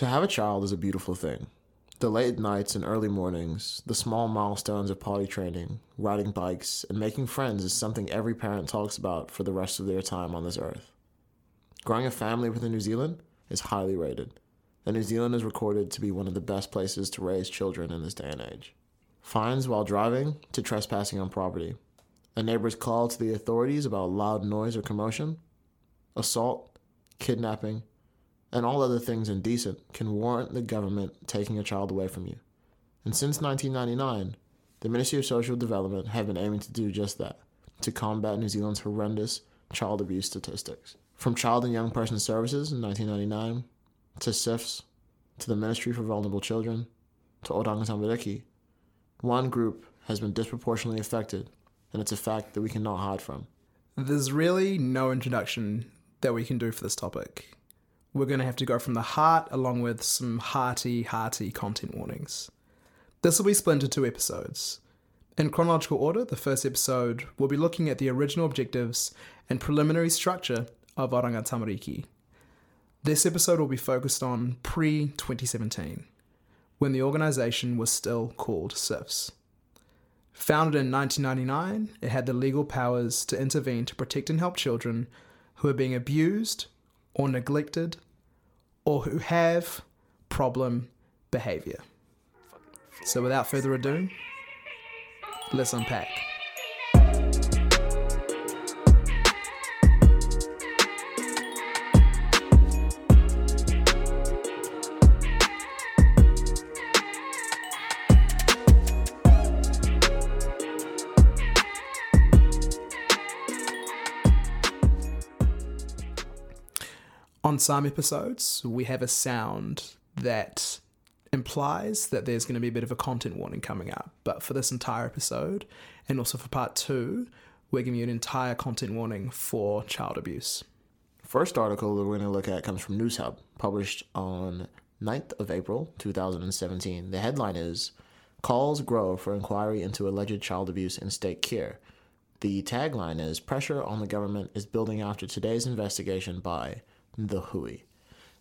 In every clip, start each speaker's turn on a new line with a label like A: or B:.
A: To have a child is a beautiful thing. The late nights and early mornings, the small milestones of potty training, riding bikes, and making friends is something every parent talks about for the rest of their time on this earth. Growing a family within New Zealand is highly rated, and New Zealand is recorded to be one of the best places to raise children in this day and age. Fines while driving to trespassing on property, a neighbor's call to the authorities about loud noise or commotion, assault, kidnapping, and all other things indecent can warrant the government taking a child away from you. And since 1999, the Ministry of Social Development have been aiming to do just that to combat New Zealand's horrendous child abuse statistics. From Child and Young Person Services in 1999 to CYFS, to the Ministry for Vulnerable Children to Oranga Tamariki, one group has been disproportionately affected, and it's a fact that we cannot hide from.
B: There's really no introduction that we can do for this topic. We're going to have to go from the heart along with some hearty, hearty content warnings. This will be split into two episodes. In chronological order, the first episode will be looking at the original objectives and preliminary structure of Oranga Tamariki. This episode will be focused on pre 2017, when the organisation was still called CYFS. Founded in 1999, it had the legal powers to intervene to protect and help children who are being abused or neglected or who have problem behavior. So, without further ado, let's unpack. On some episodes, we have a sound that implies that there's going to be a bit of a content warning coming up. But for this entire episode, and also for part two, we're giving you an entire content warning for child abuse.
A: First article that we're going to look at comes from NewsHub, published on 9th of April 2017. The headline is Calls Grow for Inquiry into Alleged Child Abuse in State Care. The tagline is Pressure on the government is building after today's investigation by the Hui.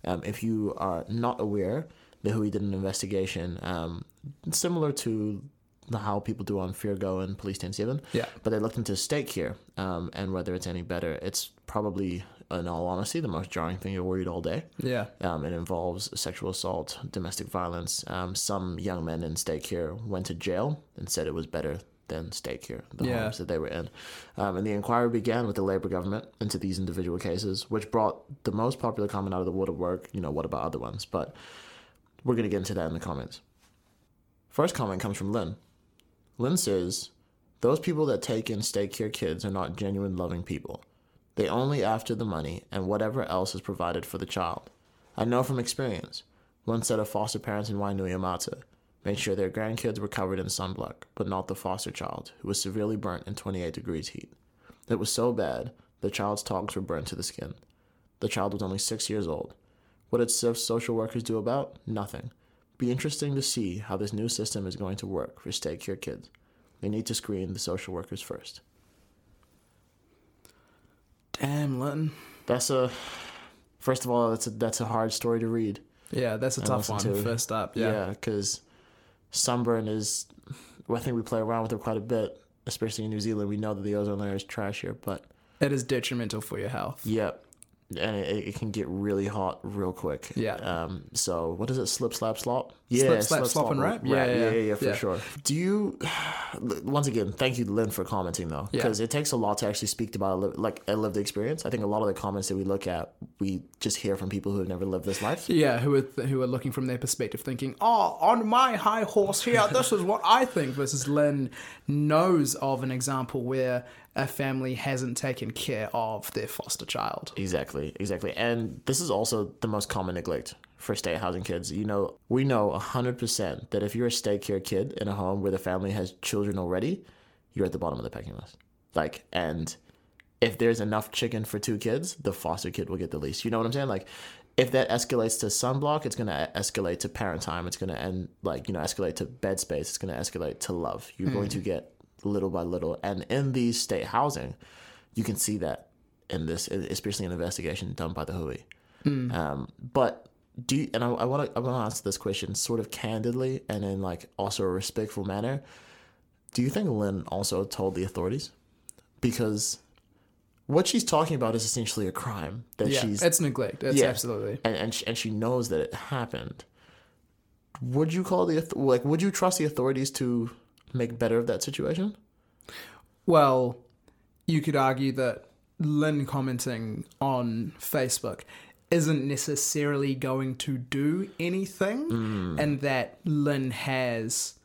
A: Um, if you are not aware, the Hui did an investigation um, similar to the, how people do on Fair Go and Police Ten 7.
B: Yeah.
A: But they looked into state care um, and whether it's any better. It's probably, in all honesty, the most jarring thing you're worried all day.
B: Yeah.
A: Um, it involves sexual assault, domestic violence. Um, some young men in state care went to jail and said it was better than state care, the
B: Yeah.
A: homes that they were in. Um, and the inquiry began with the Labour government into these individual cases, which brought the most popular comment out of the woodwork. You know, what about other ones? But we're going to get into that in the comments. First comment comes from Lynn. Lynn says, Those people that take in state care kids are not genuine loving people. They only after the money and whatever else is provided for the child. I know from experience. One set of foster parents in Wainuiomata made sure their grandkids were covered in sunblock, but not the foster child, who was severely burnt in 28 degrees heat. It was so bad, the child's tongues were burnt to the skin. The child was only six years old. What did social workers do about? Nothing. Be interesting to see how this new system is going to work for state care kids. They need to screen the social workers first.
B: Damn, Lynn.
A: That's a first of all, that's a that's a hard story to read.
B: Yeah, that's a tough one.
A: to-
B: First up. Yeah,
A: because sunburn is. Well, I think we play around with it quite a bit, especially in New Zealand. We know that the ozone layer is trash here, but
B: It is detrimental for your health.
A: Yep. and it, it can get really hot real quick.
B: Yeah.
A: Um. So what is it? Slip, slap, slop.
B: Slip, slap, slop, and rap? Yeah,
A: Yeah,
B: yeah,
A: yeah, yeah, for
B: yeah.
A: sure. Do you? Once again, thank you, Lynn, for commenting though,
B: Yeah.
A: because it takes a lot to actually speak about like a lived experience. I think a lot of the comments that we look at, we just hear from people who have never lived this life.
B: Yeah, who are th- who are looking from their perspective, thinking, "Oh, on my high horse here, this is what I think." Versus Lynn knows of an example where a family hasn't taken care of their foster child.
A: Exactly, exactly. And this is also the most common neglect for state housing kids. You know, we know 100% that if you're a state care kid in a home where the family has children already, you're at the bottom of the pecking list. Like, and if there's enough chicken for two kids, the foster kid will get the least. You know what I'm saying? Like, if that escalates to sunblock, it's gonna escalate to parent time. It's gonna end like you know escalate to bed space. It's gonna escalate to love. You're going to get little by little, and in these state housing, you can see that in this, especially an investigation done by the Hui. Um, but do you, and I, I want to I want to ask this question sort of candidly and in like also a respectful manner. Do you think Lynn also told the authorities? Because what she's talking about is essentially a crime that
B: Yeah,
A: she's
B: it's neglect. It's
A: Yeah.
B: absolutely.
A: and and she, and she knows that it happened. Would you call the auth- like? Would you trust the authorities to make better of that situation?
B: Well, you could argue that Lynn commenting on Facebook isn't necessarily going to do anything, mm. and that Lynn has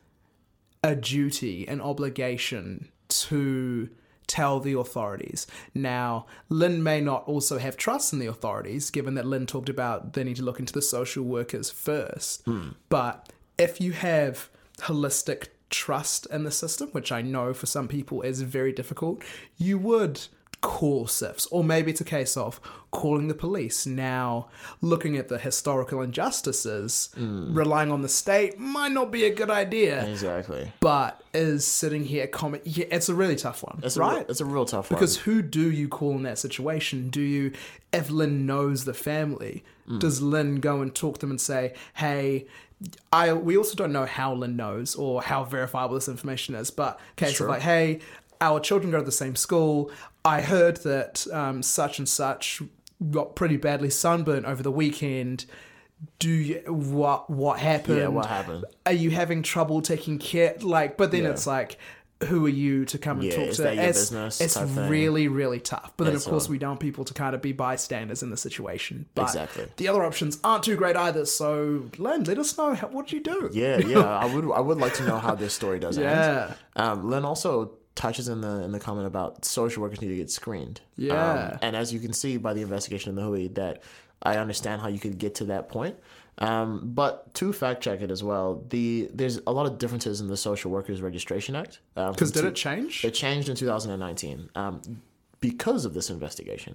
B: a duty, an obligation to tell the authorities. Now, Lynn may not also have trust in the authorities, given that Lynn talked about they need to look into the social workers first. Hmm. But if you have holistic trust in the system, which I know for some people is very difficult, you would call CYFS, or maybe it's a case of calling the police. Now, looking at the historical injustices, relying on the state might not be a good idea
A: Exactly.
B: but is sitting here comment yeah it's a really tough one
A: It's
B: right
A: real, it's a real tough one.
B: because who do you call in that situation do you if lynn knows the family
A: Mm.
B: does lynn go and talk to them and say hey I we also don't know how Lynn knows or how verifiable this information is, but case
A: Sure.
B: of like, hey, our children go to the same school. I heard that um, such and such got pretty badly sunburnt over the weekend. Do you what what happened?
A: Yeah, what happened?
B: are you having trouble taking care like but then
A: Yeah.
B: it's like who are you to come and
A: Yeah,
B: talk to
A: that
B: it's,
A: business
B: it's really really tough but then
A: It's,
B: of course
A: uh,
B: we don't want people to kind of be bystanders in the situation but
A: Exactly.
B: the other options aren't too great either so len let us know how, what you do
A: Yeah, yeah. I would I would like to know how this story does end.
B: yeah
A: Um, Lynn also touches in the in the comment about social workers need to get screened.
B: Yeah.
A: Um, and as you can see by the investigation in the Hui, that I understand how you could get to that point. Um, but to fact check it as well, the there's a lot of differences in the Social Workers Registration Act. Um,
B: because
A: from
B: did
A: two-
B: it change
A: It changed in 2019 um, because of this investigation.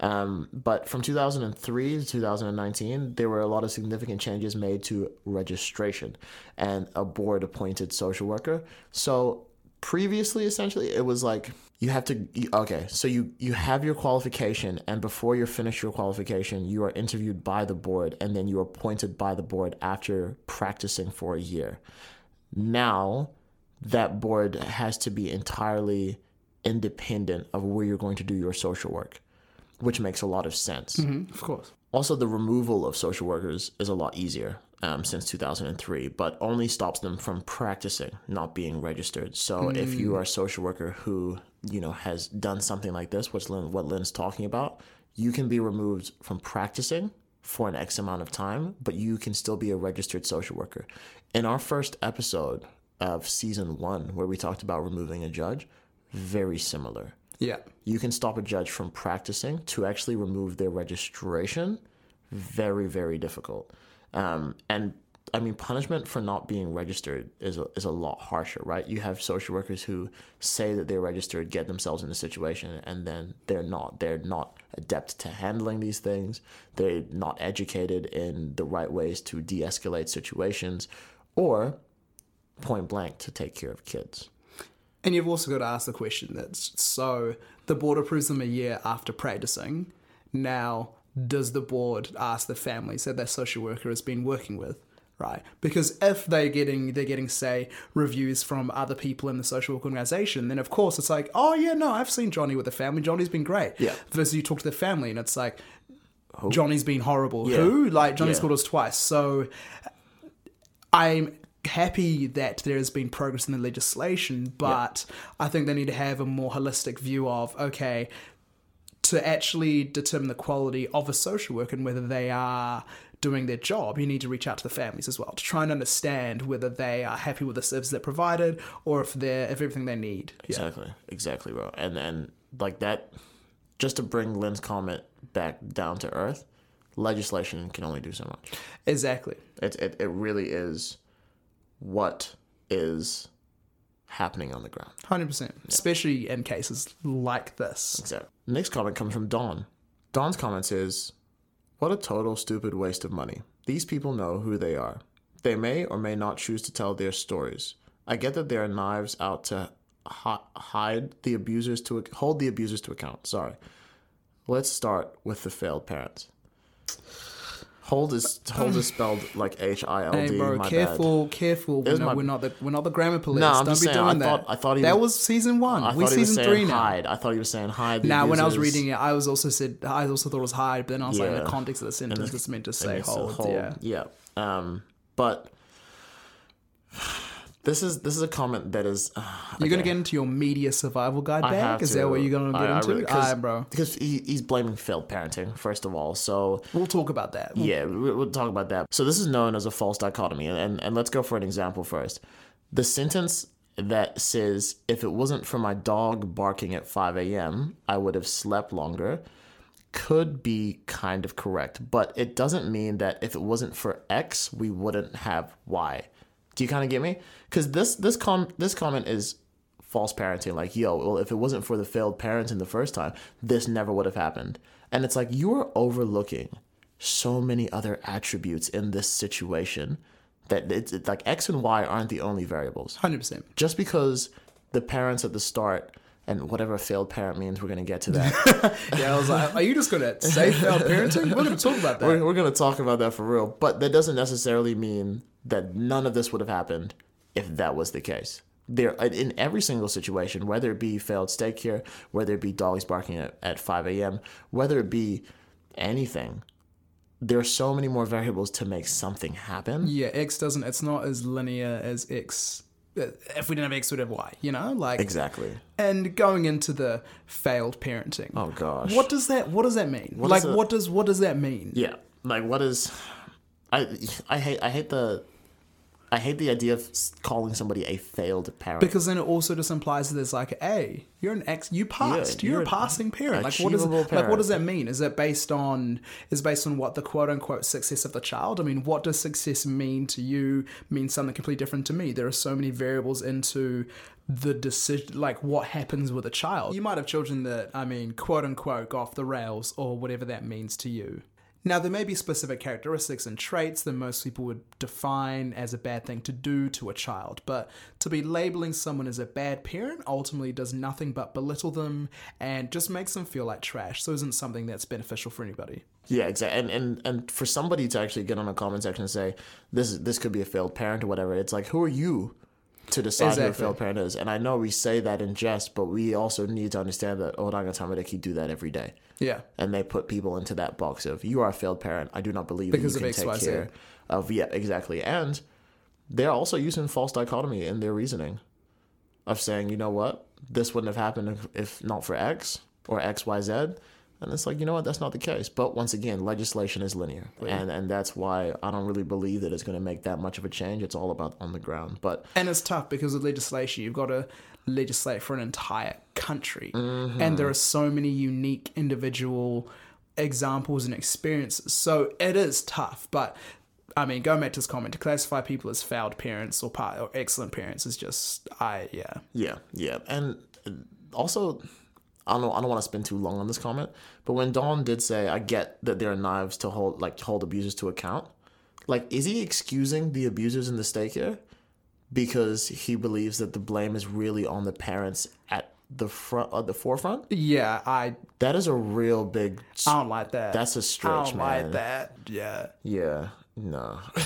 A: Um, but from 2003 to 2019, there were a lot of significant changes made to registration and a board appointed social worker. So previously, essentially, it was like you have to. Okay, so you you have your qualification, and before you're finished your qualification, you are interviewed by the board, and then you are appointed by the board after practicing for a year. Now, that board has to be entirely independent of where you're going to do your social work, which makes a lot of sense.
B: Mhm, of course
A: Also, the removal of social workers is a lot easier um, since 2003, but only stops them from practicing, not being registered. So, if you are a social worker who you know has done something like this, which Lynn, what Lynn's talking about, you can be removed from practicing for an X amount of time, but you can still be a registered social worker. In our first episode of season one, where we talked about removing a judge, very similar.
B: Yeah.
A: You can stop a judge from practicing to actually remove their registration. Very very difficult um, and i mean punishment for not being registered is a, is a lot harsher right you have social workers who say that they're registered get themselves in a situation and then they're not they're not adept to handling these things they're not educated in the right ways to de-escalate situations or point blank to take care of kids
B: And you've also got to ask the question that's so the board approves them a year after practicing. Now, does the board ask the families that their social worker has been working with? Right, because if they're getting they're getting say reviews from other people in the social work organization, then of course it's like, oh yeah, no, I've seen Johnny with the family. Johnny's been great.
A: Yeah.
B: Versus you talk to the family and it's like, Johnny's been horrible.
A: Yeah.
B: Who? Like Johnny's
A: Yeah.
B: called us twice. So I'm happy that there has been progress in the legislation, but I think they need to have a more holistic view of okay, to actually determine the quality of a social worker and whether they are doing their job, you need to reach out to the families as well to try and understand whether they are happy with the service they're provided or if they're if everything they need. Yeah.
A: Exactly, exactly, bro. And and like that, just to bring Lynn's comment back down to earth, legislation can only do so much.
B: Exactly.
A: It it it really is what is happening on the ground.
B: Hundred percent. Especially in cases like this.
A: Exactly. Next comment comes from Don. Don's comment is, "What a total stupid waste of money. These people know who they are. They may or may not choose to tell their stories. I get that there are knives out to hide the abusers to hold the abusers to account. Sorry. Let's start with the failed parents. Hold is hold is spelled like H I L
B: Hey, bro,
A: my bad.
B: careful, careful. We
A: was
B: know,
A: my-
B: we're not the we're not the grammar police.
A: No, I'm
B: Don't
A: just
B: be
A: saying,
B: doing
A: I
B: that.
A: thought- I thought
B: that
A: was-
B: was season one.
A: I
B: we
A: thought he was
B: season
A: saying
B: three now.
A: hide. I thought he was saying hide.
B: Now, when I was reading it, I was also said I also thought it was hide, but then I was like, in the context of the sentence, it's meant to say hold.
A: hold,
B: Yeah.
A: yeah. Um, but this is this is a comment that is. Uh,
B: You're gonna get into your media survival guide
A: I
B: bag? Is
A: to.
B: that what you're gonna get
A: I- I
B: into?
A: really- 'cause-
B: Alright, bro.
A: because he, he's blaming failed parenting first of all. So
B: We'll talk about that.
A: yeah, we- we'll talk about that. So this is known as a false dichotomy, and and, and let's go for an example first. The sentence that says, "If it wasn't for my dog barking at 5 a.m., I would have slept longer." Could be kind of correct, but it doesn't mean that if it wasn't for X, we wouldn't have Y. Do you kind of get me? Because this this com this comment is false parenting. Like, yo, well, if it wasn't for the failed parenting the first time, this never would have happened. And it's like you are overlooking so many other attributes in this situation that it's, it's like X and Y aren't the only variables.
B: Hundred percent.
A: Just because the parents at the start and whatever failed parent means, we're gonna get to that.
B: Yeah, I was like, are you just gonna say failed parenting? We're gonna talk about that.
A: we're, we're gonna talk about that for real. But that doesn't necessarily mean that none of this would have happened if that was the case. There, in every single situation, whether it be failed state care, whether it be dogs barking at, at 5 a.m., whether it be anything, there are so many more variables to make something happen.
B: Yeah, X doesn't. It's not as linear as X. uh, If we didn't have X, we'd have Y. You know, like
A: Exactly.
B: and going into the failed parenting.
A: Oh gosh.
B: What does that? What does that mean?
A: What
B: like, what does what does that mean?
A: Yeah, like what is? I I hate I hate the I hate the idea of calling somebody a failed parent.
B: Because then it also just implies that there's like, hey, you're an ex, you passed, you're,
A: you're
B: a passing parent. Like, what is
A: achievable
B: like? What does that mean? Is it based on is based on what the quote unquote success of the child? I mean, what does success mean to you? Mean something completely different to me. There are so many variables into the decision, like what happens with a child. You might have children that I mean, quote unquote, go off the rails or whatever that means to you. Now, there may be specific characteristics and traits that most people would define as a bad thing to do to a child, but to be labeling someone as a bad parent ultimately does nothing but belittle them and just makes them feel like trash, so isn't something that's beneficial for anybody.
A: Yeah, exactly. And, and and for somebody to actually get on a comment section and say this this could be a failed parent or whatever, it's like who are you to decide who a failed parent is? And I know we say that in jest, but we also need to understand that Oranga Tamariki do that every day.
B: Yeah.
A: And they put people into that box of you are a failed parent. I do not believe
B: Because
A: that you can take care of yeah, exactly. And they're also using false dichotomy in their reasoning of saying, you know what, this wouldn't have happened if, if not for X or X, Y, Z. And it's like, you know what, that's not the case. But once again, legislation is linear. And and that's why I don't really believe that it's gonna make that much of a change. It's all about on the ground. But
B: And it's tough because of legislation. You've got to legislate for an entire country.
A: Mm-hmm.
B: And there are so many unique individual examples and experiences. So it is tough. But I mean, going back to this comment, to classify people as failed parents or, par- or excellent parents is just, I, yeah.
A: Yeah, yeah, and also, I don't I don't want to spend too long on this comment, but when Don did say, "I get that there are knives to hold, like hold abusers to account," like, is he excusing the abusers in the state care because he believes that the blame is really on the parents at the front, at the forefront?
B: Yeah, I,
A: That is a real big.
B: I don't like that.
A: That's a stretch, man.
B: I don't
A: man.
B: like that. Yeah.
A: Yeah, no.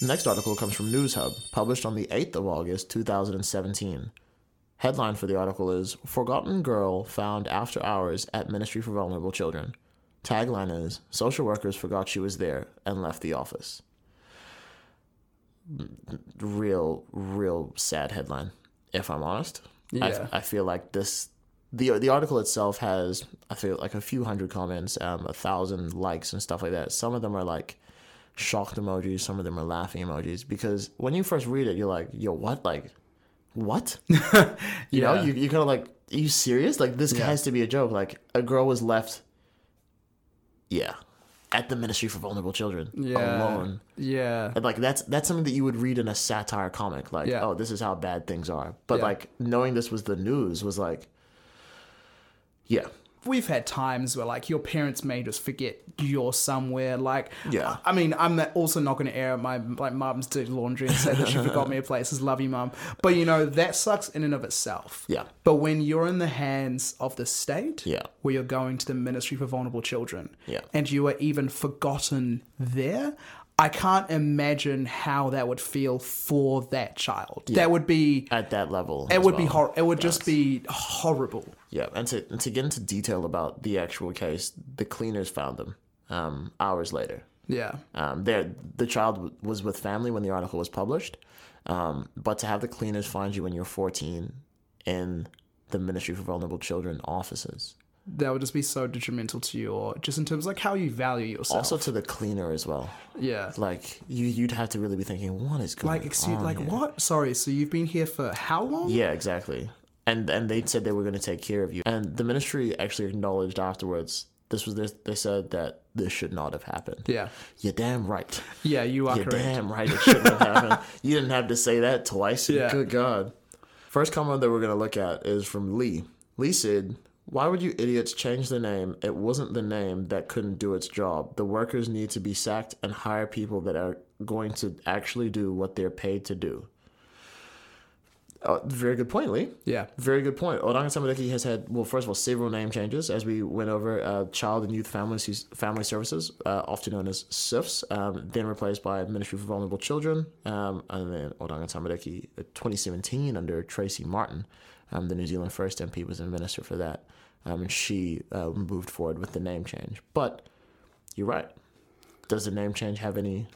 A: Next article comes from NewsHub, published on the 8th of August, 2017. Headline for the article is Forgotten Girl Found After Hours at Ministry for Vulnerable Children. Tagline is Social workers forgot she was there and left the office. Real, real sad headline, if I'm honest.
B: Yeah.
A: I, I feel like this. The, the article itself has I feel like a few hundred comments, um, a thousand likes and stuff like that. Some of them are like shocked emojis, some of them are laughing emojis. Because when you first read it, you're like, "Yo, what? Like, what?" You know,
B: Yeah.
A: you you kind of like, "Are you serious? Like, this has to be a joke." Like, a girl was left, yeah, at the Ministry for Vulnerable Children
B: Yeah.
A: alone.
B: Yeah.
A: And like that's that's something that you would read in a satire comic, like,
B: Yeah.
A: oh, this is how bad things are. But
B: Yeah.
A: like knowing this was the news was like, yeah,
B: we've had times where like your parents may just forget you're somewhere. Like,
A: Yeah.
B: I mean, I'm also not going to air my like mum's dirty laundry and say that she forgot me a places. Love you, mum. But you know that sucks in and of itself.
A: Yeah.
B: But when you're in the hands of the state,
A: Yeah.
B: where you're going to the Ministry for Vulnerable Children,
A: Yeah.
B: and you are even forgotten there. I can't imagine how that would feel for that child. That would be
A: At that level.
B: it would be
A: well.
B: hor- it would just be horrible.
A: Yeah, and to and to get into detail about the actual case, the cleaners found them um, hours later.
B: Yeah.
A: Um, there, the child w- was with family when the article was published, um, but to have the cleaners find you when you're 14 in the Ministry for Vulnerable Children offices,
B: That would just be so detrimental to you or just in terms of like how you value yourself.
A: also to the cleaner as well.
B: yeah.
A: Like you, you'd have to really be thinking, what is going
B: Like excuse
A: on
B: like
A: here?
B: what? Sorry, so you've been here for how long?
A: Yeah, exactly. And and they said they were going to take care of you. And the ministry actually acknowledged afterwards. This was this. They said that this should not have happened.
B: Yeah.
A: You're damn right.
B: Yeah, you are
A: You're
B: correct.
A: damn right. It shouldn't have happened. You didn't have to say that twice.
B: Yeah.
A: Good God. First comment that we're going to look at is from Lee. Lee said, Why would you idiots change the name? It wasn't the name that couldn't do its job. The workers need to be sacked and hire people that are going to actually do what they're paid to do. Oh, very good point, Lee.
B: Yeah.
A: Very good point. Oranga Tamariki has had, well, first of all, several name changes as we went over uh, Child and Youth Family, Family Services, uh, often known as CYFS, um, then replaced by Ministry for Vulnerable Children, um, and then Oranga Tamariki, uh, 2017, under Tracey Martin, um, the New Zealand First MP, was the minister for that, um, and she uh, moved forward with the name change. But you're right. Does the name change have any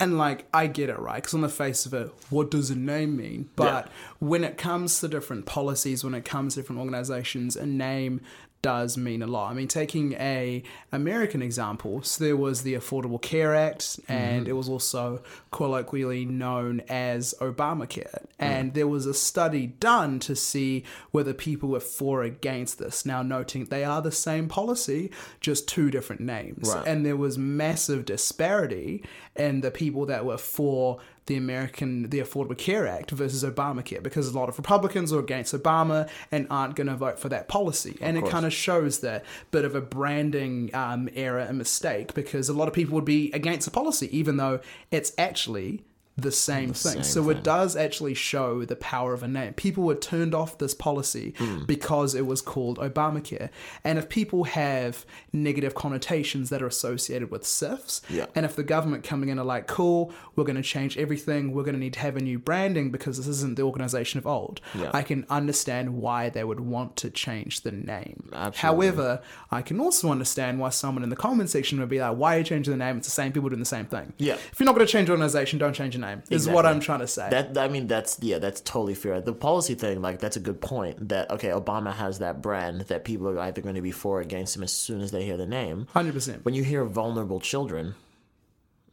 B: And like, I get it, right? Because on the face of it, what does a name mean? But when it comes to different policies, when it comes to different organizations, a name does mean a lot. I mean, taking a American example, so there was the Affordable Care Act, and mm-hmm. it was also colloquially known as Obamacare. Mm. And there was a study done to see whether people were for or against this. Now, noting they are the same policy, just two different names.
A: Right.
B: And there was massive disparity in the people that were for the American, the Affordable Care Act versus Obamacare because a lot of Republicans are against Obama and aren't going to vote for that policy. And it kind of shows that bit of a branding um, error and mistake because a lot of people would be against the policy even though it's actually the same thing.
A: same
B: so
A: thing.
B: it does actually show the power of a name. People were turned off this policy
A: Hmm.
B: because it was called Obamacare. And if people have negative connotations that are associated with CYFS,
A: Yeah.
B: and if the government coming in are like, cool, we're going to change everything, we're going to need to have a new branding because this isn't the organization of old,
A: Yeah.
B: I can understand why they would want to change the name.
A: Absolutely.
B: However, I can also understand why someone in the comment section would be like, why are you changing the name? It's the same people doing the same thing.
A: Yeah.
B: If you're not going to change your organization, don't change your name, is what I'm trying to say.
A: That I mean, that's yeah, that's totally fair. The policy thing, like, that's a good point. That okay, Obama has that brand that people are either going to be for or against him as soon as they hear the name.
B: 100%.
A: When you hear vulnerable children,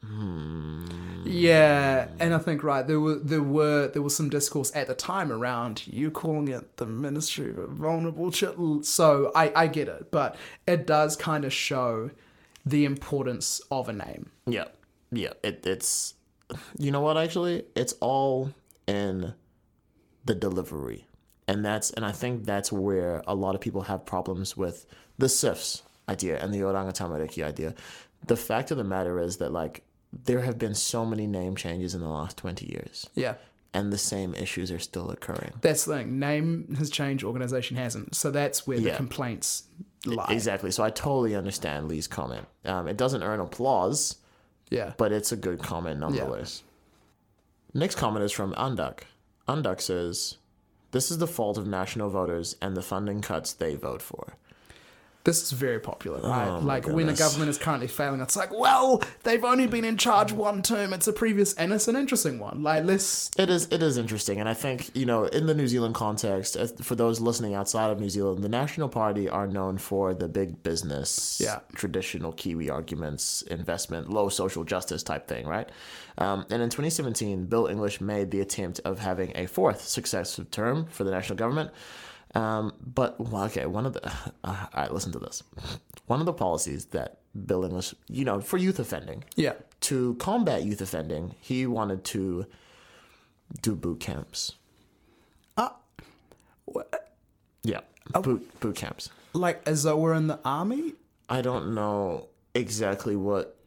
A: hmm.
B: Yeah, and I think right there were there were there was some discourse at the time around you calling it the Ministry of Vulnerable Children. So I I get it, but it does kind of show the importance of a name.
A: yeah, yeah, it, it's you know what actually, it's all in the delivery, and that's and I think that's where a lot of people have problems with the CYFS idea and the Oranga Tamariki idea. The fact of the matter is that like there have been so many name changes in the last twenty years.
B: Yeah.
A: and the same issues are still occurring.
B: That's the thing. Name has changed, organization hasn't. So that's where the
A: Yeah.
B: complaints lie.
A: Exactly. So I totally understand Lee's comment. Um, it doesn't earn applause,
B: Yeah.
A: but it's a good comment nonetheless. Next comment is from Andak. Andak says, This is the fault of national voters and the funding cuts they vote for.
B: This is very popular, right?
A: Oh
B: like when a government is currently failing, it's like, well, they've only been in charge one term. It's a previous, and it's an interesting one. Like, let's
A: It is it is interesting, and I think you know in the New Zealand context, for those listening outside of New Zealand, the National Party are known for the big business,
B: Yeah.
A: traditional Kiwi arguments, investment, low social justice type thing, right? Um, and in 2017, Bill English made the attempt of having a fourth successive term for the national government. Um, but well, okay, one of the uh, all right, listen to this. One of the policies that Bill English, you know, for youth offending,
B: yeah,
A: to combat youth offending, he wanted to do boot camps.
B: Uh, what?
A: Yeah, boot boot camps.
B: Like as though we're in the army?
A: I don't know exactly what.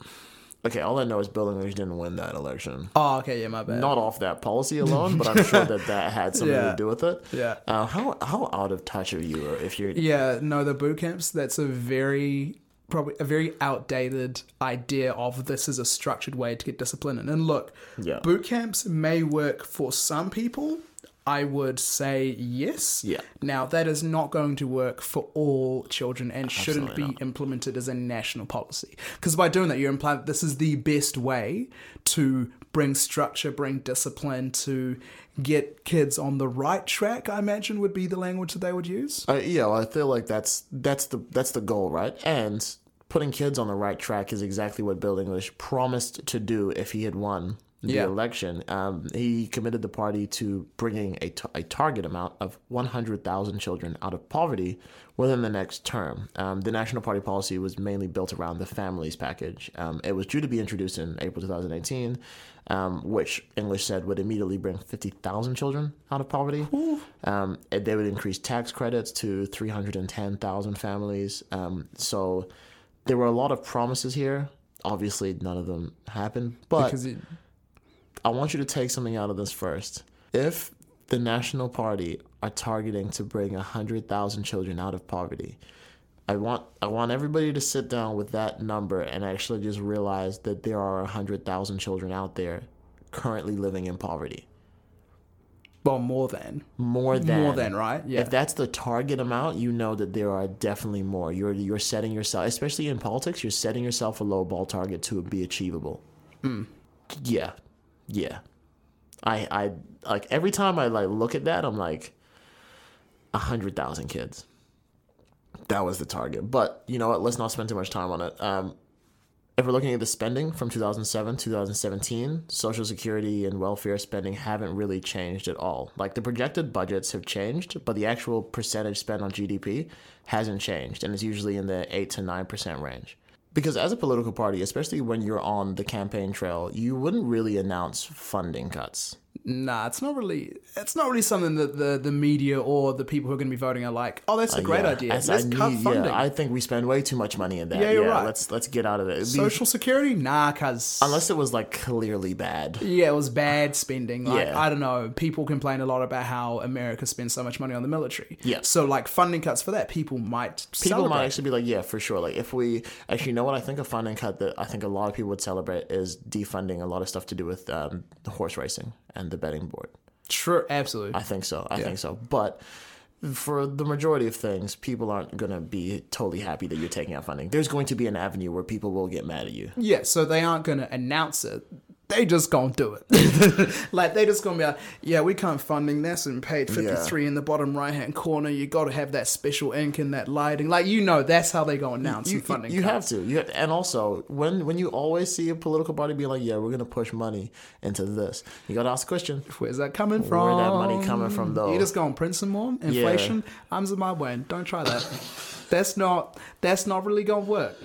A: Okay, all I know is Bill English didn't win that election.
B: Oh, okay, yeah, my bad.
A: Not off that policy alone, but I'm sure that that had something
B: Yeah.
A: to do with it.
B: Yeah.
A: Uh, how how out of touch are you if you're?
B: Yeah, no, the boot camps, that's a very probably a very outdated idea of this is a structured way to get discipline in. And look,
A: Yeah.
B: boot camps may work for some people. I would say yes.
A: Yeah.
B: Now that is not going to work for all children and shouldn't be
A: not.
B: implemented as a national policy. Because by doing that, you're implying that this is the best way to bring structure, bring discipline, to get kids on the right track. I imagine would be the language that they would use.
A: Uh, yeah, well, I feel like that's that's the that's the goal, right? And putting kids on the right track is exactly what Bill English promised to do if he had won the
B: Yeah.
A: election. Um, he committed the party to bringing a, t- a target amount of 100,000 children out of poverty within the next term. Um, the National Party policy was mainly built around the families package. Um, it was due to be introduced in April 2018, um, which English said would immediately bring 50,000 children out of poverty. Um, and they would increase tax credits to 310,000 families. Um, so there were a lot of promises here. Obviously, none of them happened. But I want you to take something out of this first. If the National Party are targeting to bring 100,000 children out of poverty, I want I want everybody to sit down with that number and actually just realize that there are 100,000 children out there currently living in poverty.
B: well, more than.
A: More than
B: More than, right? Yeah.
A: If that's the target amount, you know that there are definitely more. You're you're setting yourself, especially in politics, you're setting yourself a low ball target to be achievable. Mm. Yeah, yeah. I I like every time I like look at that, I'm like, a hundred thousand kids. That was the target. But you know what? Let's not spend too much time on it. Um, if we're looking at the spending from 2007 2017 social security and welfare spending haven't really changed at all like the projected budgets have changed but the actual percentage spent on gdp hasn't changed and it's usually in the 8 to 9% range because as a political party especially when you're on the campaign trail you wouldn't really announce funding cuts
B: Nah, it's not really. It's not really something that the, the media or the people who are going to be voting are like. Oh, that's a great
A: Uh, Yeah,
B: idea.
A: as
B: Let's
A: I
B: cut
A: need-
B: funding.
A: Yeah, I think we spend way too much money in that.
B: Yeah, you're right.
A: Let's let's get out of it. It'd be-
B: Social security, nah, cause
A: unless it was like clearly bad.
B: yeah, it was bad spending. Like
A: Yeah.
B: I don't know, people complain a lot about how America spends so much money on the military.
A: Yeah.
B: So like funding cuts for that, people might
A: People
B: celebrate.
A: might actually be like, yeah, for sure. Like if we actually, you know what I think a funding cut that I think a lot of people would celebrate is defunding a lot of stuff to do with um, horse racing and the betting board.
B: True, absolutely.
A: I think so. I think so. But for the majority of things, people aren't going to be totally happy that you're taking out funding. There's going to be an avenue where people will get mad at you.
B: Yeah, so they aren't gonna announce it. They just gonna do it. like they just gonna be like, yeah, we can't funding this and page fifty three in the bottom right hand corner. You got to have that special ink and that lighting. Like you know, that's how they go announce
A: You,
B: funding.
A: you have to. You have, and also when when you always see a political party be like, yeah, we're gonna push money into this, you gotta ask the question.
B: Where's that coming from?
A: Where that money coming from, though?
B: You just gonna print some more inflation. I'm Zimbabwean. Don't try that. that's not. That's not really gonna work.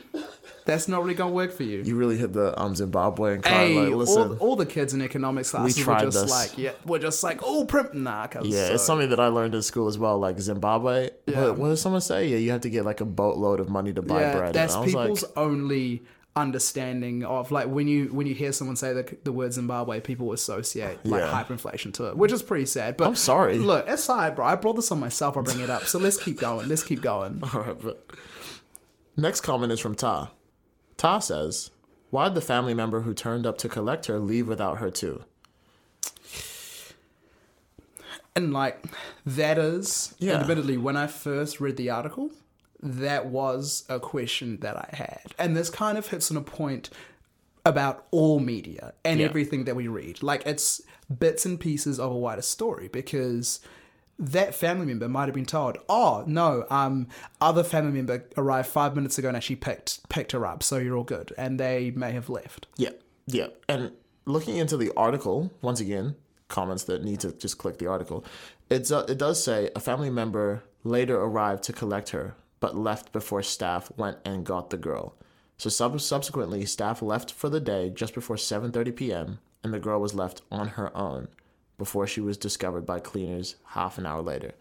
B: That's not really gonna work for you.
A: You really hit the um Zimbabwean card.
B: Hey,
A: like, listen,
B: all, all the kids in economics classes were
A: tried
B: just
A: this.
B: like, yeah, we're just like, oh, print nah.
A: Yeah, it's
B: uh,
A: something that I learned in school as well. Like Zimbabwe,
B: Yeah.
A: what, what does someone say? Yeah, you have to get like a boatload of money to buy
B: yeah,
A: bread.
B: that's
A: and
B: people's
A: like,
B: only understanding of like when you when you hear someone say the, the word Zimbabwe, people associate like
A: Yeah.
B: hyperinflation to it, which is pretty sad. But
A: I'm sorry.
B: Look, aside, bro, I brought this on myself. I bring it up, so let's keep going. Let's keep going.
A: all right, but next comment is from Ta. Ta says, "Why did the family member who turned up to collect her leave without her too?"
B: And like that is,
A: Yeah.
B: admittedly, when I first read the article, that was a question that I had, and this kind of hits on a point about all media and
A: Yeah.
B: everything that we read. Like it's bits and pieces of a wider story because that family member might have been told, "Oh no, um, other family member arrived five minutes ago and actually picked picked her up, so you're all good," and they may have left.
A: Yeah, yeah. And looking into the article once again, comments that need to just click the article. It's uh, it does say a family member later arrived to collect her, but left before staff went and got the girl. So sub- subsequently, staff left for the day just before 7:30 p.m. and the girl was left on her own before she was discovered by cleaners half an hour later.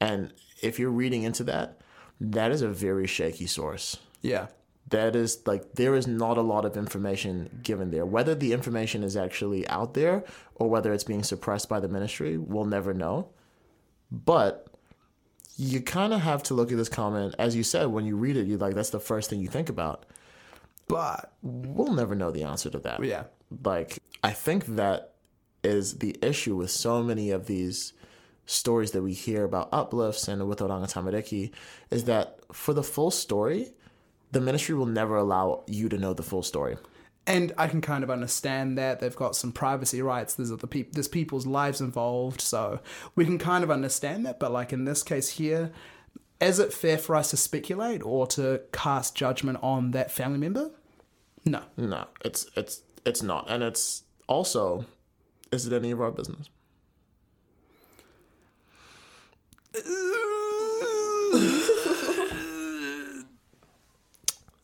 A: And if you're reading into that, that is a very shaky source.
B: Yeah.
A: That is like there is not a lot of information given there. Whether the information is actually out there or whether it's being suppressed by the ministry, we'll never know. But you kind of have to look at this comment as you said when you read it. you're like that's the first thing you think about.
B: But
A: We'll never know the answer to that.
B: yeah.
A: Like I think that is the issue with so many of these stories that we hear about uplifts and with Oranga Tamariki is that for the full story, the ministry will never allow you to know the full story.
B: And I can kind of understand that they've got some privacy rights. There's other people, there's people's lives involved, so we can kind of understand that. But like in this case here, is it fair for us to speculate or to cast judgment on that family member? No.
A: No, it's it's it's not. And it's also is it any of our business?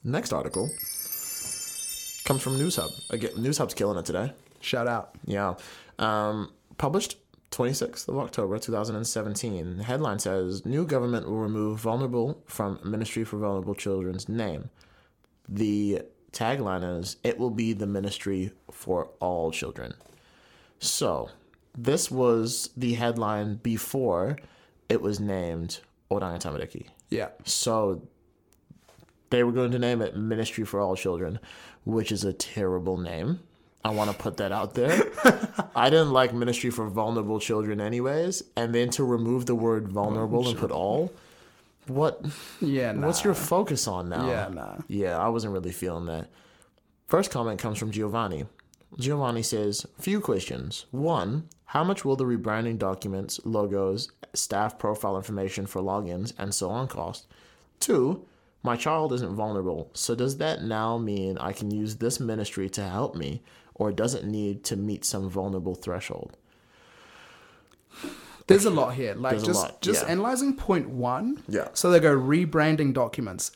A: Next article comes from NewsHub. Again, NewsHub's killing it today.
B: Shout out.
A: Yeah. Um, published 26th of October 2017. The headline says New government will remove vulnerable from Ministry for Vulnerable Children's name. The tagline is It will be the ministry for all children. So, this was the headline before it was named Oranga Tamariki.
B: Yeah.
A: So they were going to name it Ministry for All Children, which is a terrible name. I want to put that out there. I didn't like Ministry for Vulnerable Children, anyways. And then to remove the word vulnerable and put all, what?
B: Yeah. Nah.
A: What's your focus on now?
B: Yeah, nah.
A: Yeah, I wasn't really feeling that. First comment comes from Giovanni. Giovanni says, few questions. One, how much will the rebranding documents, logos, staff profile information for logins, and so on cost? Two, my child isn't vulnerable, so does that now mean I can use this ministry to help me, or does it need to meet some vulnerable threshold?
B: There's a lot here. Like
A: There's a
B: just
A: lot,
B: just
A: yeah.
B: analyzing point one.
A: Yeah.
B: So they go rebranding documents.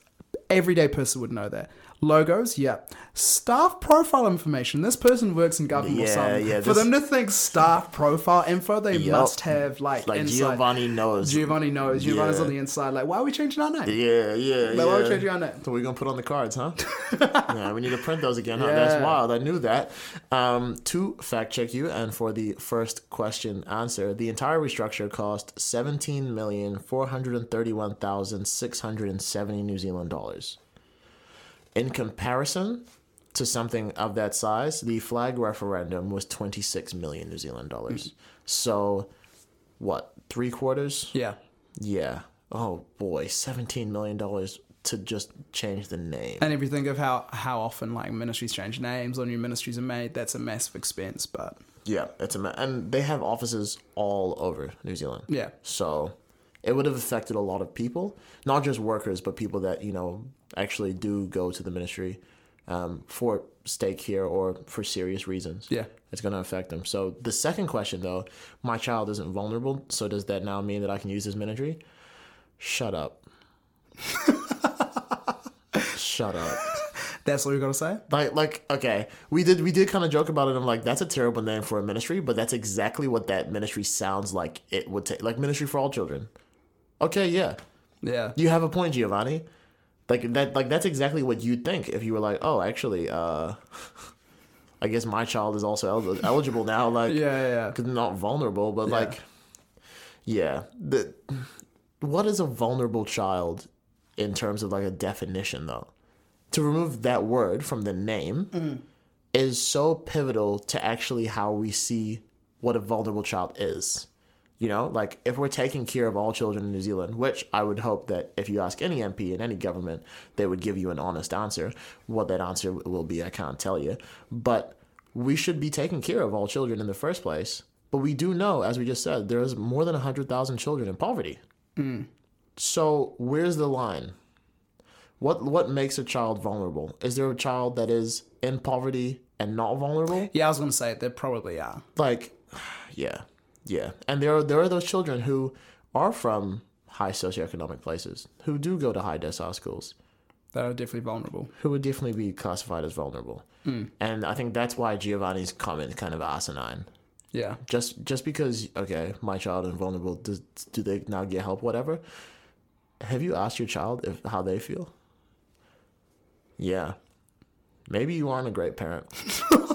B: Everyday person would know that. Logos, yeah. Staff profile information. This person works in government or
A: Yeah,
B: something.
A: yeah,
B: For
A: this-
B: them to think staff profile info, they
A: Yup.
B: must have like,
A: Like
B: insight.
A: Giovanni knows.
B: Giovanni knows. Giovanni's
A: Yeah.
B: on the inside. Like, why are we changing our name?
A: yeah, yeah,
B: Like,
A: yeah.
B: why are we changing our name?
A: So we're gonna put on the cards, huh? yeah, we need to print those again. Huh? That's wild. I knew that. Um, to fact check you, and for the first question answer, the entire restructure cost seventeen million four hundred and thirty-one thousand six hundred and seventy New Zealand dollars. In comparison to something of that size, the flag referendum was twenty-six million New Zealand dollars. Mm. So, what? Three quarters?
B: Yeah.
A: Yeah. Oh boy, seventeen million dollars to just change the name.
B: And if you think of how, how often like ministries change names or new ministries are made, that's a massive expense. But
A: Yeah, it's a ma- and they have offices all over New Zealand.
B: yeah.
A: So it would have affected a lot of people, not just workers, but people that you know actually do go to the ministry um, for state care or for serious reasons.
B: Yeah.
A: It's going to affect them. So the second question, though, my child isn't vulnerable. So does that now mean that I can use this ministry? Shut up. Shut up.
B: That's what you're gonna say?
A: Like, like, okay, we did, we did kind of joke about it. I'm like, that's a terrible name for a ministry, but that's exactly what that ministry sounds like. It would take, like, ministry for all children. Okay, yeah,
B: Yeah.
A: you have a point, Giovanni. Like that, like that's exactly what you'd think if you were like, oh, actually, uh, I guess my child is also el- eligible now. Like,
B: Yeah, yeah, yeah.
A: because not vulnerable, but like, yeah, the what is a vulnerable child in terms of like a definition though? To remove that word from the name is so pivotal to actually how we see what a vulnerable child is. You know, like if we're taking care of all children in New Zealand, which I would hope that if you ask any MP in any government, they would give you an honest answer. What that answer will be, I can't tell you. But we should be taking care of all children in the first place. But we do know, as we just said, there is more than 100,000 children in poverty. Hmm. So where's the line? What what makes a child vulnerable? Is there a child that is in poverty and not vulnerable?
B: Yeah, I was going to say there probably are.
A: Like, yeah, yeah. And there are there are those children who are from high socioeconomic places who do go to high decile schools
B: That are definitely vulnerable.
A: who would definitely be classified as vulnerable. Hmm. And I think that's why Giovanni's comment is kind of asinine.
B: Yeah
A: just just because okay my child is vulnerable does, do they now get help whatever have you asked your child if how they feel? Yeah. Maybe you aren't a great parent.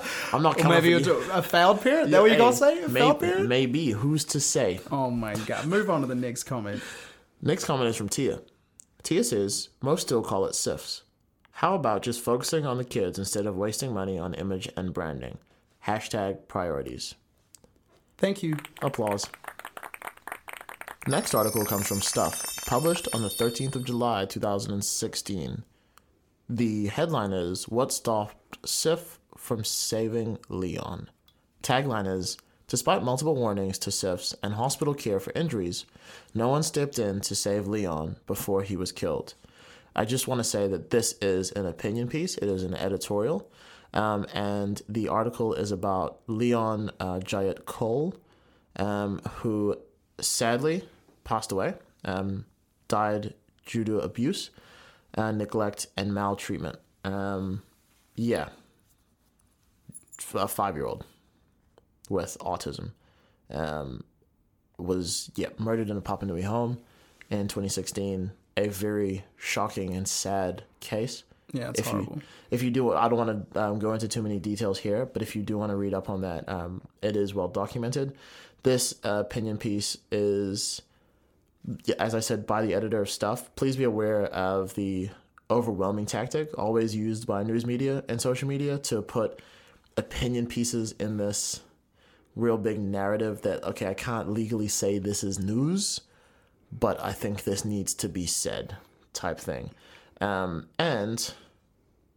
A: I'm not
B: Or
A: coming
B: maybe
A: for
B: a failed parent. That what you
A: Hey,
B: gonna say? A
A: maybe,
B: failed parent?
A: maybe. Who's to say?
B: Oh my god. Move on to the next comment.
A: Next comment is from Tia. Tia says, most still call it CYFS. How about just focusing on the kids instead of wasting money on image and branding? Hashtag priorities.
B: Thank you.
A: Applause. Next article comes from Stuff, published on the 13th of July 2016. The headline is What Stopped Sif from Saving Leon? Tagline is Despite multiple warnings to CYFS and hospital care for injuries, no one stepped in to save Leon before he was killed. I just want to say that this is an opinion piece, it is an editorial, um, and the article is about Leon uh, Jayet Cole, um, who sadly passed away, um, died due to abuse, uh, neglect, and maltreatment. Um, yeah, a five year old with autism um, was yeah murdered in a Papanui home in 2016. A very shocking and sad case.
B: Yeah, it's
A: if
B: horrible.
A: you if you do, I don't want to um, go into too many details here, but if you do want to read up on that, um, it is well documented. This uh, opinion piece is, as I said, by the editor of Stuff. Please be aware of the overwhelming tactic always used by news media and social media to put opinion pieces in this real big narrative that okay, I can't legally say this is news, but I think this needs to be said, type thing. Um, and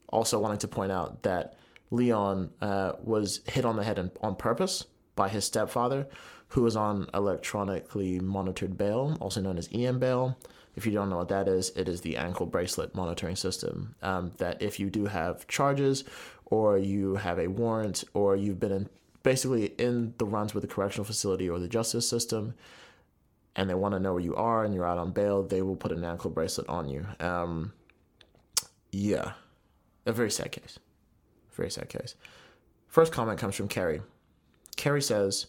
A: also wanting to point out that Leon uh, was hit on the head on, purpose by his stepfather, who was on electronically monitored bail, also known as EM bail. If you don't know what that is, it is the ankle bracelet monitoring system. Um, that if you do have charges, or you have a warrant, or you've been in, basically in the runs with the correctional facility or the justice system, and they want to know where you are and you're out on bail, they will put an ankle bracelet on you. Um, yeah, a very sad case. Very sad case. First comment comes from Carrie. Carrie says,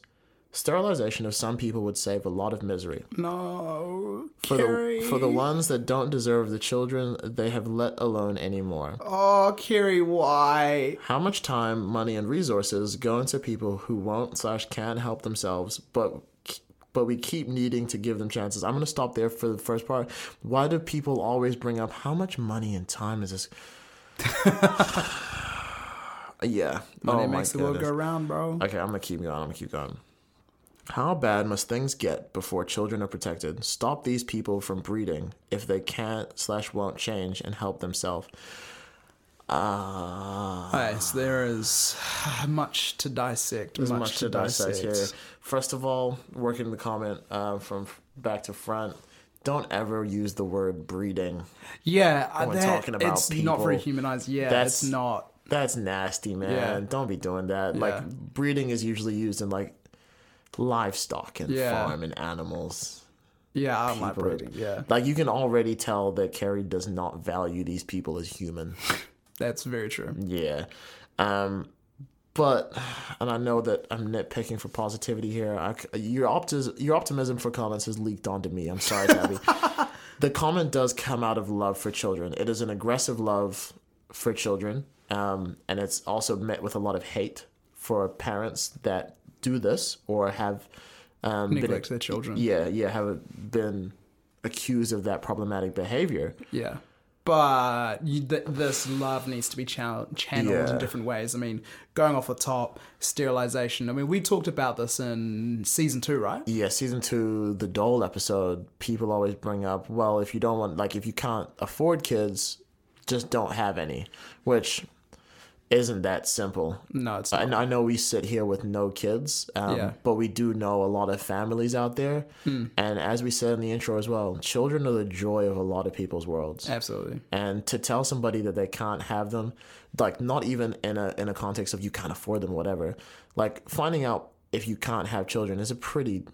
A: Sterilization of some people would save a lot of misery.
B: No,
A: For
B: Carrie.
A: the, for the ones that don't deserve the children they have let alone anymore.
B: oh, Carrie, why?
A: How much time, money, and resources go into people who won't slash can't help themselves, but but we keep needing to give them chances. I'm gonna stop there for the first part. Why do people always bring up how much money and time is this? yeah,
B: Money
A: oh my
B: makes the world go round, bro.
A: Okay, I'm gonna keep going. I'm gonna keep going. How bad must things get before children are protected? Stop these people from breeding if they can't slash won't change and help themselves. Ah.
B: Okay, so there is much to dissect.
A: There's
B: much,
A: much to dissect here. First of all, working the comment uh, from back to front. Don't ever use the word breeding.
B: Yeah, uh,
A: When
B: that,
A: talking about
B: it's not very humanized. Yeah,
A: that's-
B: it's not.
A: That's nasty, man.
B: Yeah.
A: Don't be doing that. Like breeding is usually used in like livestock and
B: Yeah.
A: farm and animals.
B: Yeah, I don't like
A: People-
B: breeding. Yeah,
A: Like you can already tell that Carrie does not value these people as human.
B: that's very true.
A: Yeah. Um, but, and I know that I'm nitpicking for positivity here. I your, optis- your optimism for comments has leaked onto me. I'm sorry, Tabby. the comment does come out of love for children. It is an aggressive love for children. Um, and it's also met with a lot of hate for parents that do this or have um, been-
B: Neglect their children.
A: Yeah, yeah, have been accused of that problematic behavior.
B: Yeah. But you, th- this love needs to be channel- channeled
A: Yeah.
B: in different ways. I mean, going off the top, sterilization. I mean, we talked about this in season two, right?
A: yeah, season two, the Dole episode, people always bring up, well, if you don't want, like, if you can't afford kids, just don't have any, which isn't that simple.
B: No, it's not.
A: And I know we sit here with no kids, um,
B: Yeah.
A: but we do know a lot of families out there.
B: Hmm.
A: And as we said in the intro as well, children are the joy of a lot of people's worlds.
B: Absolutely.
A: and to tell somebody that they can't have them like not even in a in a context of you can't afford them whatever like finding out if you can't have children is a pretty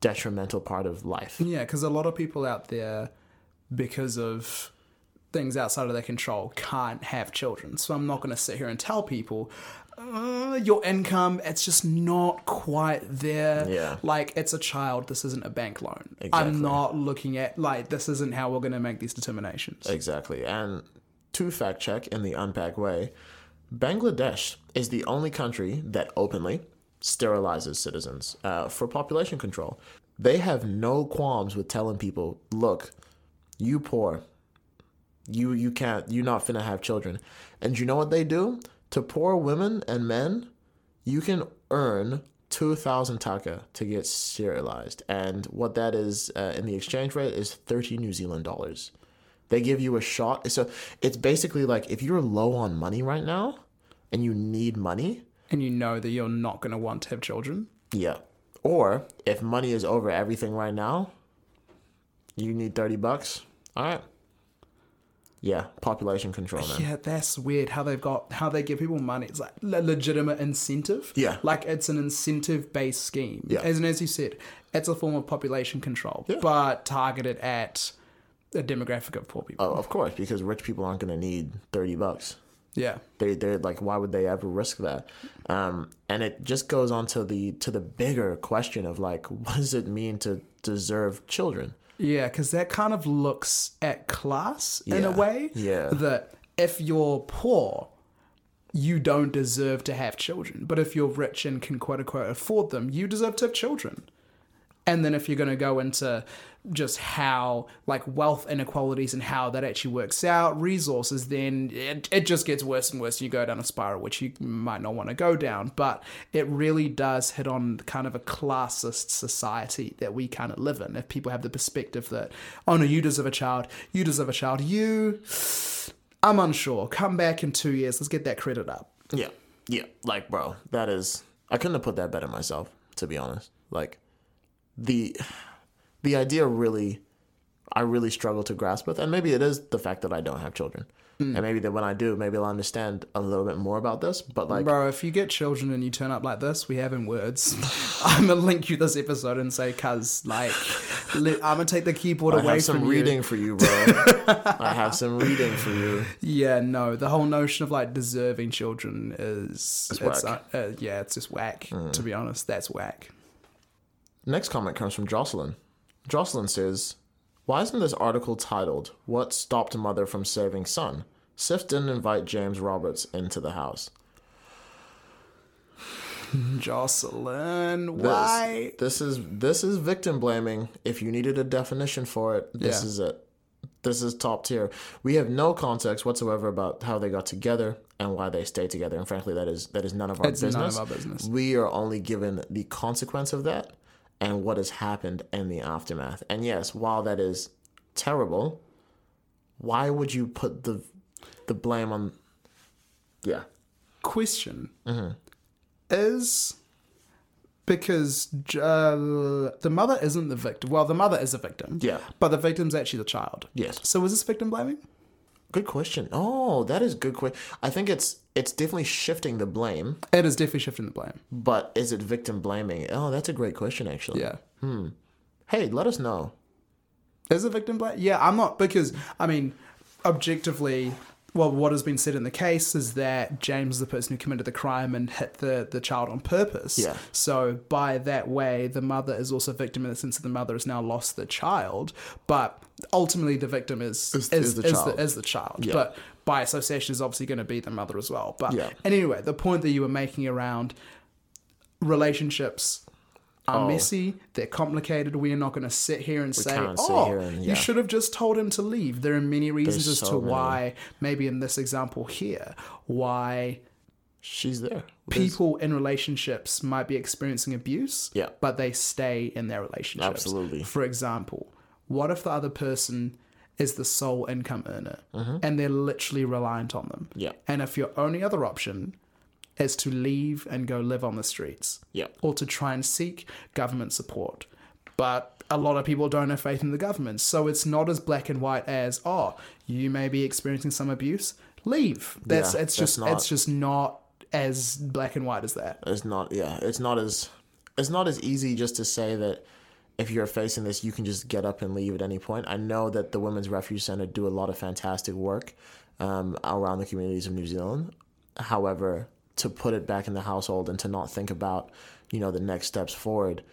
A: detrimental part of life
B: Yeah, because a lot of people out there, because of things outside of their control, can't have children. So I'm not going to sit here and tell people, uh, your income, it's just not quite there.
A: Yeah.
B: Like, it's a child. This isn't a bank loan.
A: Exactly.
B: I'm not looking at, like, this isn't how we're going to make these determinations.
A: Exactly. And to fact check in the unpack way, Bangladesh is the only country that openly sterilizes citizens uh, for population control. They have no qualms with telling people, look, you poor, you you can't, you're not finna have children. And you know what they do? To poor women and men, you can earn 2,000 taka to get sterilized. And what that is uh, in the exchange rate is 30 New Zealand dollars. They give you a shot. So it's basically like if you're low on money right now and you need money,
B: And you know that you're not going to want to have children.
A: yeah. Or if money is over everything right now, you need 30 bucks. All right. Yeah, population control, man.
B: Yeah, that's weird how they've got how they give people money. It's like a legitimate incentive.
A: Yeah.
B: like it's an incentive based scheme.
A: Yeah.
B: as and as you said, it's a form of population control,
A: Yeah.
B: but targeted at a demographic of poor people.
A: Oh, of course, because rich people aren't going to need 30 bucks.
B: Yeah,
A: they they're like why would they ever risk that um and it just goes on to the to the bigger question of like what does it mean to deserve children
B: yeah, because that kind of looks at class in a way.
A: Yeah.
B: that if you're poor. You don't deserve to have children, but if you're rich and can quote unquote afford them, you deserve to have children. And then if you're going to go into just how like wealth inequalities and how that actually works out, resources, then it, it just gets worse and worse. You go down a spiral, which you might not want to go down. But it really does hit on kind of a classist society that we kind of live in. If people have the perspective that, oh no, you deserve a child, you deserve a child, you, I'm unsure. Come back in two years. Let's get that credit up.
A: yeah yeah like bro that is i couldn't have put that better myself to be honest like the the idea really i really struggle to grasp with and maybe it is the fact that i don't have children and maybe that when i do maybe i'll understand a little bit more about this but like
B: Bro, if you get children and you turn up like this, we have in words. I'm gonna link you this episode and say, "Cuz, like, li- I'm gonna take the keyboard away from you.
A: I
B: away
A: have some
B: from you."
A: reading for you, bro. I have some reading for you.
B: Yeah, no, the whole notion of like deserving children is
A: It's
B: it's, uh, uh, yeah, it's just whack. To be honest, that's whack.
A: Next comment comes from Jocelyn. Jocelyn says, Why isn't this article titled, What Stopped Mother from Saving Son? CYFS didn't invite James Roberts into the house.
B: Jocelyn, why?
A: This is this is victim blaming. If you needed a definition for it, this
B: Yeah.
A: is it. This is top tier. We have no context whatsoever about how they got together and why they stayed together. And frankly, that is that is none of our
B: It's none of our business.
A: We are only given the consequence of that and what has happened in the aftermath. And yes, while that is terrible, why would you put the the blame on? Yeah,
B: Question
A: Mm-hmm.
B: is because uh, the mother isn't the victim. Well, the mother is a victim.
A: Yeah.
B: but the victim's actually the child.
A: yes.
B: So is this victim blaming?
A: Good question. Oh, that is good question. I think it's it's definitely shifting the blame,
B: It is definitely shifting the blame.
A: but is it victim blaming? Oh, that's a great question actually.
B: Yeah. Hmm.
A: Hey, let us know.
B: Is it victim blame? Yeah, I'm not because I mean, objectively, well, what has been said in the case is that James is the person who committed the crime and hit the the child on purpose.
A: Yeah.
B: So by that way, the mother is also a victim in the sense that the mother has now lost the child, but ultimately the victim is
A: Is-
B: is,
A: is the
B: is
A: child.
B: the, is the child.
A: Yeah.
B: But by association is obviously going to be the mother as well. But
A: Yeah.
B: anyway, the point that you were making around relationships are
A: Oh.
B: messy, they're complicated. We are not going to sit here and say, "Oh,
A: and- yeah.
B: you should have just told him to leave." There are many reasons
A: There's
B: as
A: so
B: to
A: many.
B: why, maybe in this example here, why
A: She's there.
B: people in relationships might be experiencing abuse,
A: Yeah.
B: but they stay in their relationships.
A: Absolutely.
B: For example, what if the other person is the sole income earner and they're literally reliant on them?
A: Mm-hmm. Yeah.
B: And if your only other option is to leave and go live on the streets,
A: Yeah.
B: or to try and seek government support. But a lot of people don't have faith in the government. So it's not as black and white as, oh, you may be experiencing some abuse, leave. That's
A: Yeah,
B: it's just
A: not-
B: it's just not as black and white as that.
A: It's not. Yeah. It's not as. It's not as easy just to say that if you're facing this, you can just get up and leave at any point. I know that the Women's Refuge Center do a lot of fantastic work um, around the communities of New Zealand. However, to put it back in the household and to not think about, you know, the next steps forward.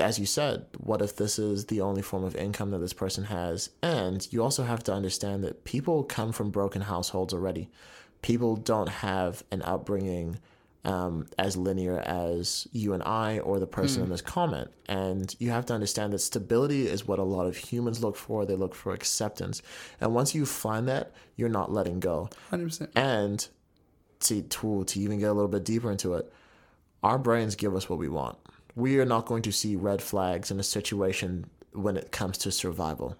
A: As you said, what if this is the only form of income that this person has? And you also have to understand that people come from broken households already. People don't have an upbringing um, as linear as you and I or the person in this comment. And you have to understand that stability is what a lot of humans look for. They look for acceptance. And once you find that, you're not letting go.
B: 100%.
A: And to, to, to even get a little bit deeper into it, our brains give us what we want. We are not going to see red flags in a situation when it comes to survival.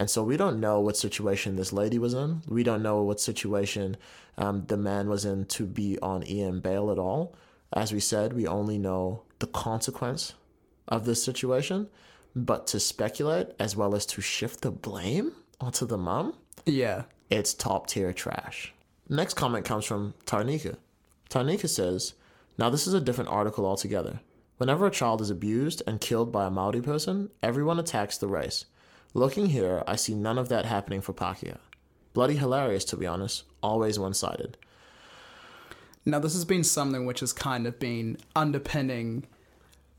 A: And so we don't know what situation this lady was in. We don't know what situation um, the man was in to be on EM bail at all. As we said, we only know the consequence of this situation. But to speculate as well as to shift the blame onto the mom,
B: Yeah.
A: it's top tier trash. Next comment comes from Tarnika. Tarnika says, Now this is a different article altogether. Whenever a child is abused and killed by a Maori person, everyone attacks the race. Looking here, I see none of that happening for Pakeha. Bloody hilarious, to be honest. Always one sided.
B: Now, this has been something which has kind of been underpinning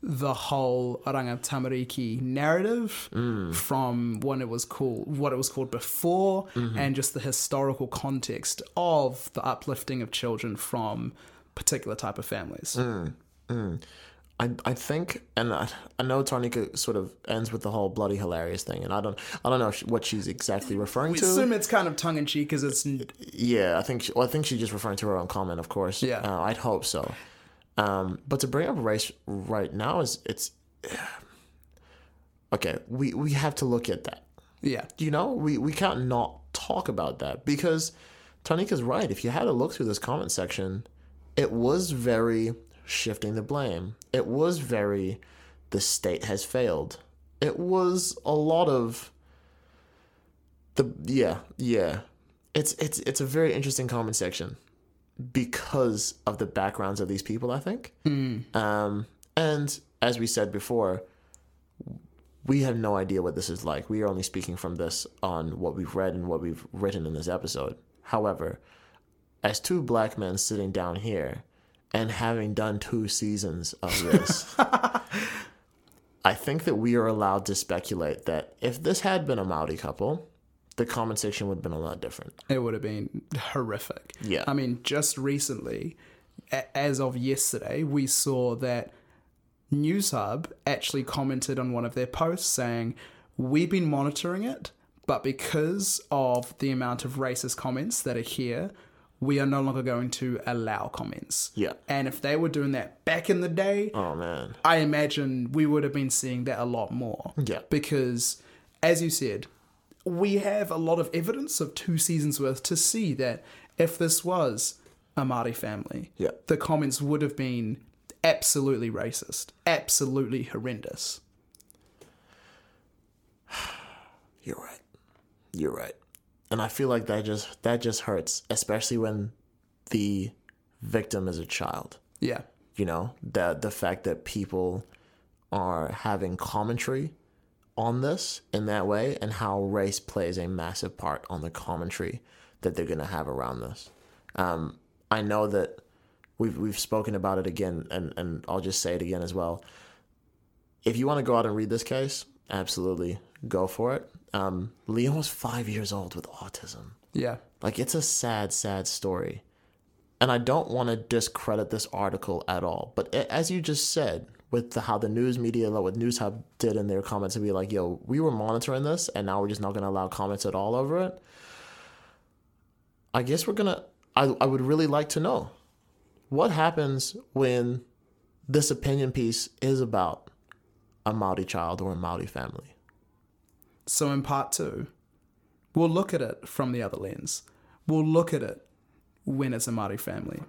B: the whole Oranga Tamariki narrative mm. from when it was called what it was called before mm-hmm. and just the historical context of the uplifting of children from particular type of families. Mm, mm.
A: I, I think, and I, I know Tarnika sort of ends with the whole bloody hilarious thing, and I don't I don't know she- what she's exactly referring
B: We
A: to.
B: assume it's kind of tongue in cheek because it's
A: Yeah, I think she, well, I think she's just referring to her own comment, of course.
B: Yeah.
A: uh, I'd hope so. Um, but to bring up race right now is it's okay. We we have to look at that.
B: yeah
A: You know, we we can't not talk about that because Tarnika's right. If you had a look through this comment section, it was very shifting the blame. It was very the state has failed. It was a lot of the yeah yeah. It's it's it's a very interesting comment section because of the backgrounds of these people. I think. Um, and as we said before, we have no idea what this is like. We are only speaking from this on what we've read and what we've written in this episode. However, as two black men sitting down here and having done two seasons of this, I think that we are allowed to speculate that if this had been a Maori couple, the comment section would have been a lot different.
B: it would have been horrific.
A: Yeah.
B: I mean, just recently, a- as of yesterday, we saw that NewsHub actually commented on one of their posts saying, We've been monitoring it, but because of the amount of racist comments that are here, we are no longer going to allow comments.
A: Yeah.
B: And if they were doing that back in the day,
A: Oh man.
B: I imagine we would have been seeing that a lot more.
A: Yeah.
B: Because, as you said, we have a lot of evidence of two seasons worth to see that if this was a Māori family,
A: Yeah.
B: the comments would have been absolutely racist, absolutely horrendous.
A: You're right. You're right. And I feel like that just that just hurts, especially when the victim is a child.
B: Yeah.
A: You know, that the fact that people are having commentary on this in that way and how race plays a massive part on the commentary that they're gonna have around this. Um, I know that we've we've spoken about it again and, and I'll just say it again as well. If you want to go out and read this case, absolutely go for it. Um, Leon was five years old with autism.
B: Yeah.
A: Like it's a sad, sad story. And I don't want to discredit this article at all. But a- as you just said, with the, how the news media, like what News Hub did in their comments, to be like, yo, we were monitoring this and now we're just not going to allow comments at all over it. I guess we're going to, I, I would really like to know what happens when this opinion piece is about a Maori child or a Maori family.
B: So in part two, we'll look at it from the other lens. We'll look at it when it's a Māori family.